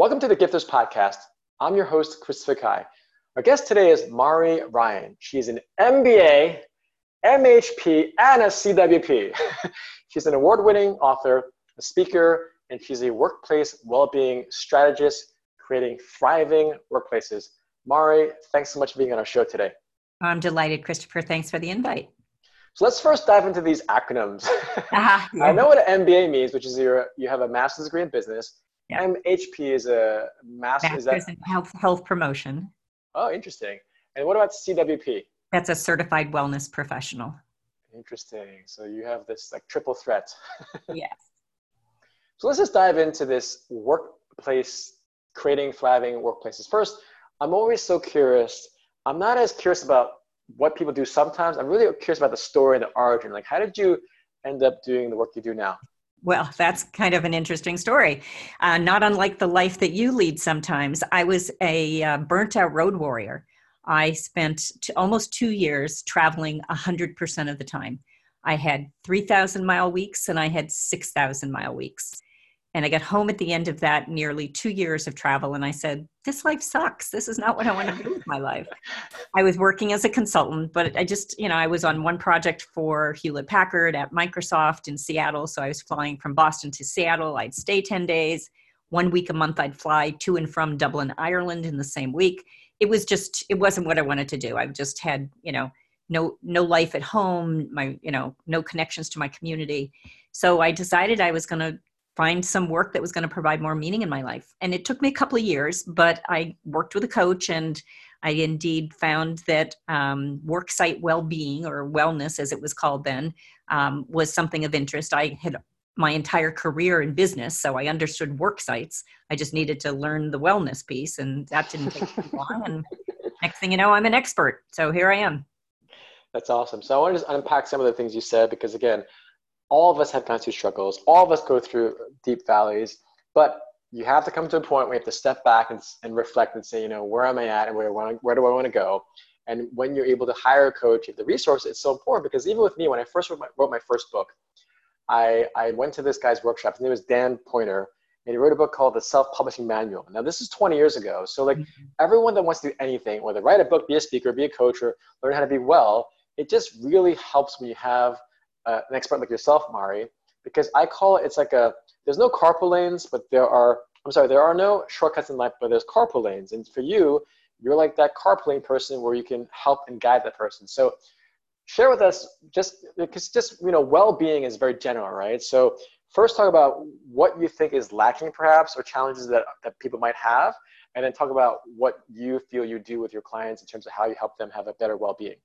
Welcome to the Gifters Podcast. I'm your host, Christopher Kai. Our guest today is Mari Ryan. She's an MBA, MHP, and a CWP. she's an award winning author, a speaker, and she's a workplace well being strategist creating thriving workplaces. Mari, thanks so much for being on our show today. I'm delighted, Christopher. Thanks for the invite. So let's first dive into these acronyms. Uh-huh, yeah. I know what an MBA means, which is you you have a master's degree in business. Yeah. MHP is a master. Master's is that... in health health promotion. Oh, interesting. And what about CWP? That's a certified wellness professional. Interesting. So you have this like triple threat. yes. So let's just dive into this workplace creating thriving workplaces. First, I'm always so curious. I'm not as curious about what people do sometimes. I'm really curious about the story and the origin. Like, how did you end up doing the work you do now? Well, that's kind of an interesting story. Uh, not unlike the life that you lead sometimes. I was a uh, burnt out road warrior. I spent t- almost two years traveling 100% of the time. I had 3,000 mile weeks and I had 6,000 mile weeks. And I got home at the end of that nearly two years of travel, and I said, This life sucks. This is not what I want to do with my life. I was working as a consultant, but I just, you know, I was on one project for Hewlett Packard at Microsoft in Seattle. So I was flying from Boston to Seattle. I'd stay 10 days. One week a month, I'd fly to and from Dublin, Ireland in the same week. It was just, it wasn't what I wanted to do. I just had, you know, no no life at home my you know no connections to my community so i decided i was going to find some work that was going to provide more meaning in my life. And it took me a couple of years, but I worked with a coach and I indeed found that um, worksite well being or wellness, as it was called then, um, was something of interest. I had my entire career in business, so I understood work sites. I just needed to learn the wellness piece, and that didn't take too long. And next thing you know, I'm an expert. So here I am. That's awesome. So I want to just unpack some of the things you said because, again, all of us have gone through struggles. All of us go through deep valleys, but you have to come to a point where you have to step back and, and reflect and say, you know, where am I at and where, where do I want to go? And when you're able to hire a coach, the resource, it's so important because even with me, when I first wrote my, wrote my first book, I, I went to this guy's workshop. His name was Dan Poynter, and he wrote a book called The Self-Publishing Manual. Now, this is 20 years ago. So, like, mm-hmm. everyone that wants to do anything, whether write a book, be a speaker, be a coach, or learn how to be well, it just really helps when you have uh, an expert like yourself, Mari, because I call it, it's like a, there's no carpool lanes, but there are, I'm sorry, there are no shortcuts in life, but there's carpool lanes. And for you, you're like that carpooling person where you can help and guide that person. So share with us just, because just, you know, well-being is very general, right? So first talk about what you think is lacking perhaps or challenges that, that people might have, and then talk about what you feel you do with your clients in terms of how you help them have a better well-being.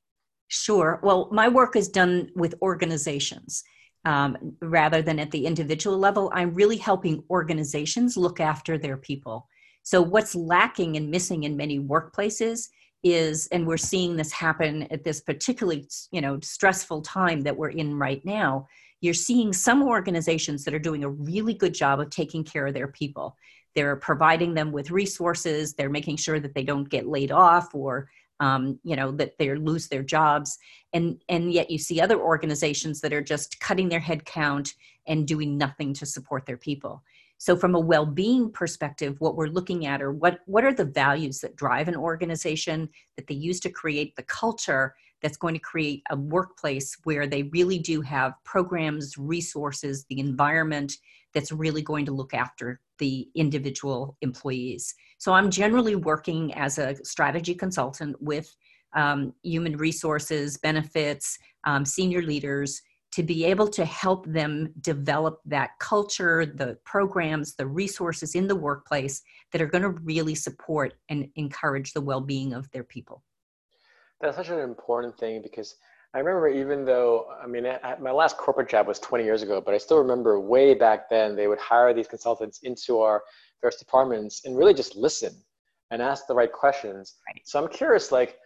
Sure. Well, my work is done with organizations um, rather than at the individual level. I'm really helping organizations look after their people. So, what's lacking and missing in many workplaces is, and we're seeing this happen at this particularly, you know, stressful time that we're in right now. You're seeing some organizations that are doing a really good job of taking care of their people. They're providing them with resources. They're making sure that they don't get laid off or um, you know that they lose their jobs. And and yet you see other organizations that are just cutting their head count and doing nothing to support their people. So from a well-being perspective what we're looking at are what what are the values that drive an organization that they use to create the culture that's going to create a workplace where they really do have programs resources the environment that's really going to look after the individual employees. So I'm generally working as a strategy consultant with um, human resources, benefits, um, senior leaders to be able to help them develop that culture, the programs, the resources in the workplace that are going to really support and encourage the well being of their people. That's such an important thing because I remember even though, I mean, my last corporate job was 20 years ago, but I still remember way back then they would hire these consultants into our various departments and really just listen and ask the right questions. Right. So I'm curious, like,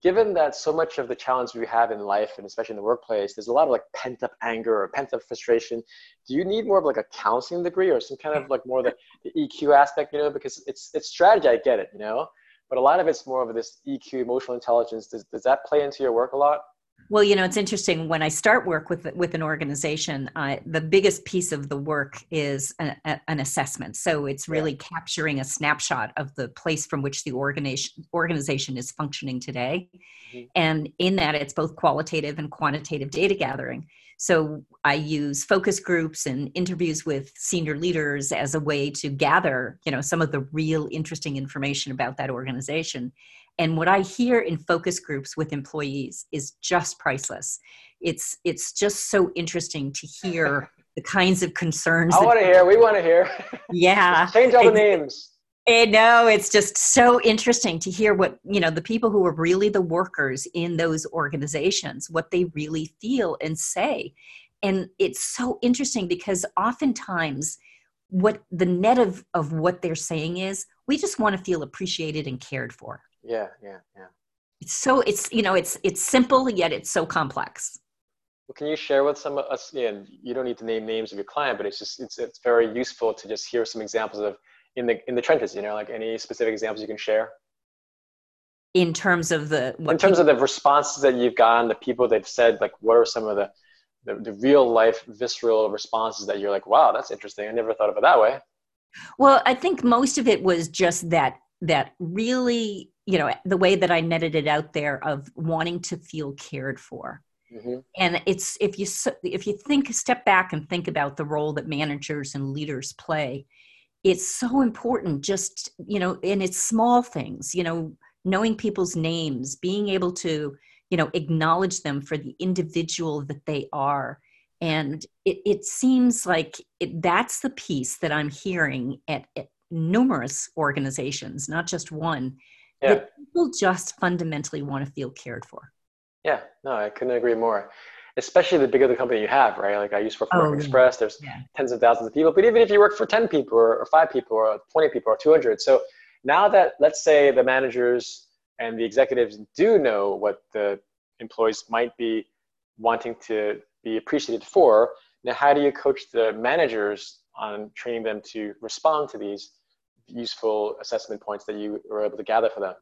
given that so much of the challenge we have in life and especially in the workplace, there's a lot of like pent up anger or pent up frustration. Do you need more of like a counseling degree or some kind of like more the, the EQ aspect, you know, because it's, it's strategy, I get it, you know, but a lot of it's more of this EQ, emotional intelligence. Does, does that play into your work a lot? Well, you know, it's interesting. When I start work with with an organization, uh, the biggest piece of the work is a, a, an assessment. So it's really yeah. capturing a snapshot of the place from which the organization organization is functioning today, mm-hmm. and in that, it's both qualitative and quantitative data gathering. So I use focus groups and interviews with senior leaders as a way to gather, you know, some of the real interesting information about that organization and what i hear in focus groups with employees is just priceless. It's it's just so interesting to hear the kinds of concerns i want to hear we want to hear. Yeah. Change all the names. I know it's just so interesting to hear what you know the people who are really the workers in those organizations what they really feel and say. And it's so interesting because oftentimes what the net of of what they're saying is we just want to feel appreciated and cared for yeah yeah yeah. It's so it's you know it's it's simple yet it's so complex. Well, can you share with some of us yeah, you don't need to name names of your client but it's just it's, it's very useful to just hear some examples of in the in the trenches you know like any specific examples you can share? In terms of the in terms people, of the responses that you've gotten the people they've said like what are some of the, the the real life visceral responses that you're like wow that's interesting. I never thought of it that way. Well i think most of it was just that that really you know the way that i netted it out there of wanting to feel cared for mm-hmm. and it's if you if you think step back and think about the role that managers and leaders play it's so important just you know and it's small things you know knowing people's names being able to you know acknowledge them for the individual that they are and it, it seems like it, that's the piece that i'm hearing at, at numerous organizations, not just one, yeah. that people just fundamentally want to feel cared for. Yeah, no, I couldn't agree more. Especially the bigger the company you have, right? Like I used to work for oh, Express, there's yeah. tens of thousands of people, but even if you work for 10 people or, or five people or 20 people or 200. So now that, let's say the managers and the executives do know what the employees might be wanting to be appreciated for, now how do you coach the managers on training them to respond to these useful assessment points that you were able to gather for them?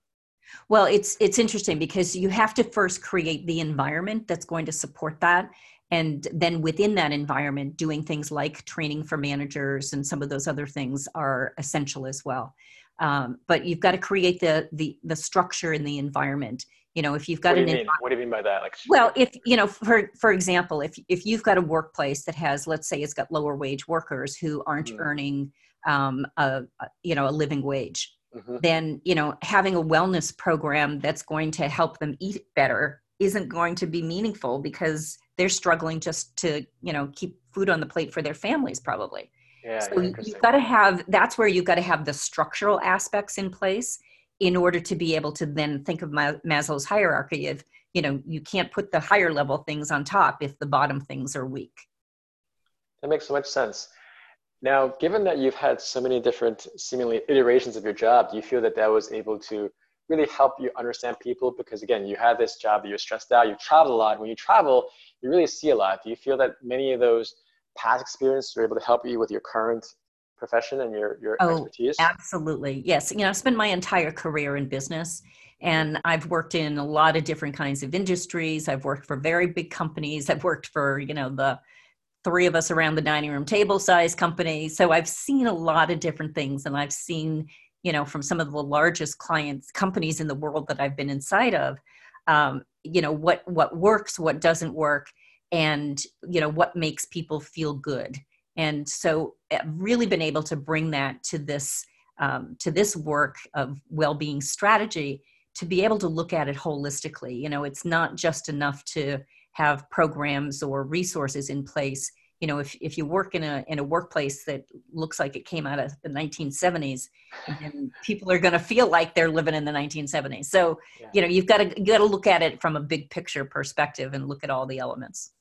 Well, it's it's interesting because you have to first create the environment that's going to support that and then within that environment doing things like training for managers and some of those other things are essential as well um, but you've got to create the the the structure in the environment you know if you've got what an mean? what do you mean by that like well if you know for for example if if you've got a workplace that has let's say it's got lower wage workers who aren't mm. earning um, a, you know a living wage mm-hmm. then you know having a wellness program that's going to help them eat better isn't going to be meaningful because they're struggling just to you know keep food on the plate for their families probably. Yeah, so you've got to have that's where you've got to have the structural aspects in place in order to be able to then think of maslow's hierarchy of you know you can't put the higher level things on top if the bottom things are weak. That makes so much sense now, given that you've had so many different seemingly iterations of your job, do you feel that that was able to really help you understand people? Because again, you had this job that you're stressed out, you travel a lot. When you travel, you really see a lot. Do you feel that many of those past experiences were able to help you with your current profession and your, your oh, expertise? Absolutely. Yes. You know, I've spent my entire career in business and I've worked in a lot of different kinds of industries. I've worked for very big companies. I've worked for, you know, the three of us around the dining room table size company. So I've seen a lot of different things and I've seen, you know, from some of the largest clients, companies in the world that I've been inside of, um, you know, what, what works, what doesn't work, and, you know, what makes people feel good. And so I've really been able to bring that to this, um, to this work of well-being strategy to be able to look at it holistically. You know, it's not just enough to, have programs or resources in place you know if, if you work in a in a workplace that looks like it came out of the 1970s and people are going to feel like they're living in the 1970s so yeah. you know you've got to you got to look at it from a big picture perspective and look at all the elements.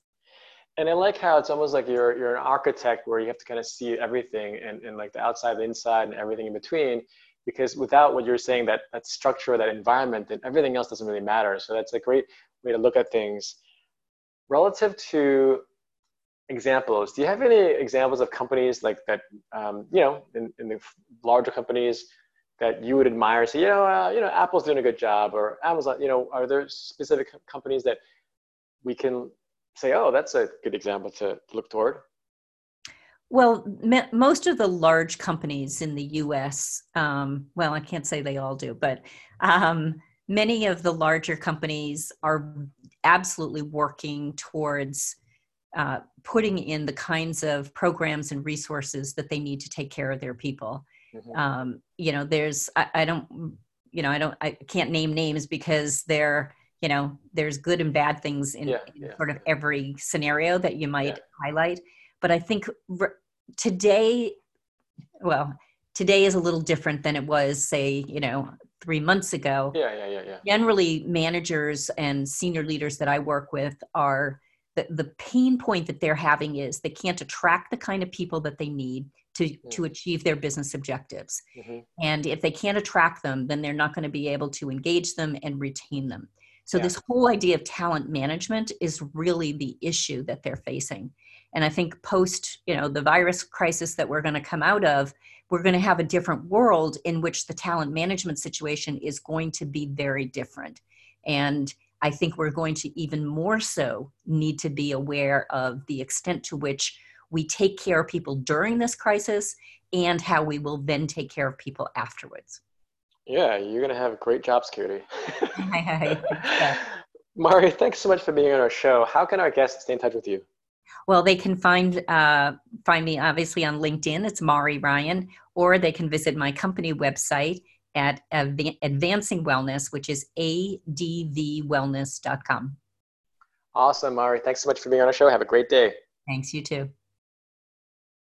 And i like how it's almost like you're you're an architect where you have to kind of see everything and, and like the outside the inside and everything in between because without what you're saying that that structure that environment then everything else doesn't really matter. So that's a great way to look at things relative to examples, do you have any examples of companies like that, um, you know, in, in the larger companies that you would admire? Say, you know, uh, you know, Apple's doing a good job, or Amazon. You know, are there specific companies that we can say, oh, that's a good example to look toward? Well, me- most of the large companies in the US, um, well, I can't say they all do, but um, many of the larger companies are absolutely working towards uh, putting in the kinds of programs and resources that they need to take care of their people. Mm-hmm. Um, you know, there's, I, I don't, you know, I don't, I can't name names because they're, you know, there's good and bad things in, yeah, in yeah, sort of yeah. every scenario that you might highlight. But I think today, well, today is a little different than it was, say, you know, three months ago. Yeah, yeah, yeah, yeah. Generally, managers and senior leaders that I work with are the, the pain point that they're having is they can't attract the kind of people that they need to, mm-hmm. to achieve their business objectives. Mm-hmm. And if they can't attract them, then they're not going to be able to engage them and retain them. So, yeah. this whole idea of talent management is really the issue that they're facing. And I think post, you know, the virus crisis that we're going to come out of, we're going to have a different world in which the talent management situation is going to be very different. And I think we're going to even more so need to be aware of the extent to which we take care of people during this crisis and how we will then take care of people afterwards. Yeah, you're going to have great job security. Mari, thanks so much for being on our show. How can our guests stay in touch with you? Well, they can find uh, find me obviously on LinkedIn. It's Mari Ryan, or they can visit my company website at Advancing Wellness, which is advwellness.com. Awesome, Mari. Thanks so much for being on our show. Have a great day. Thanks, you too.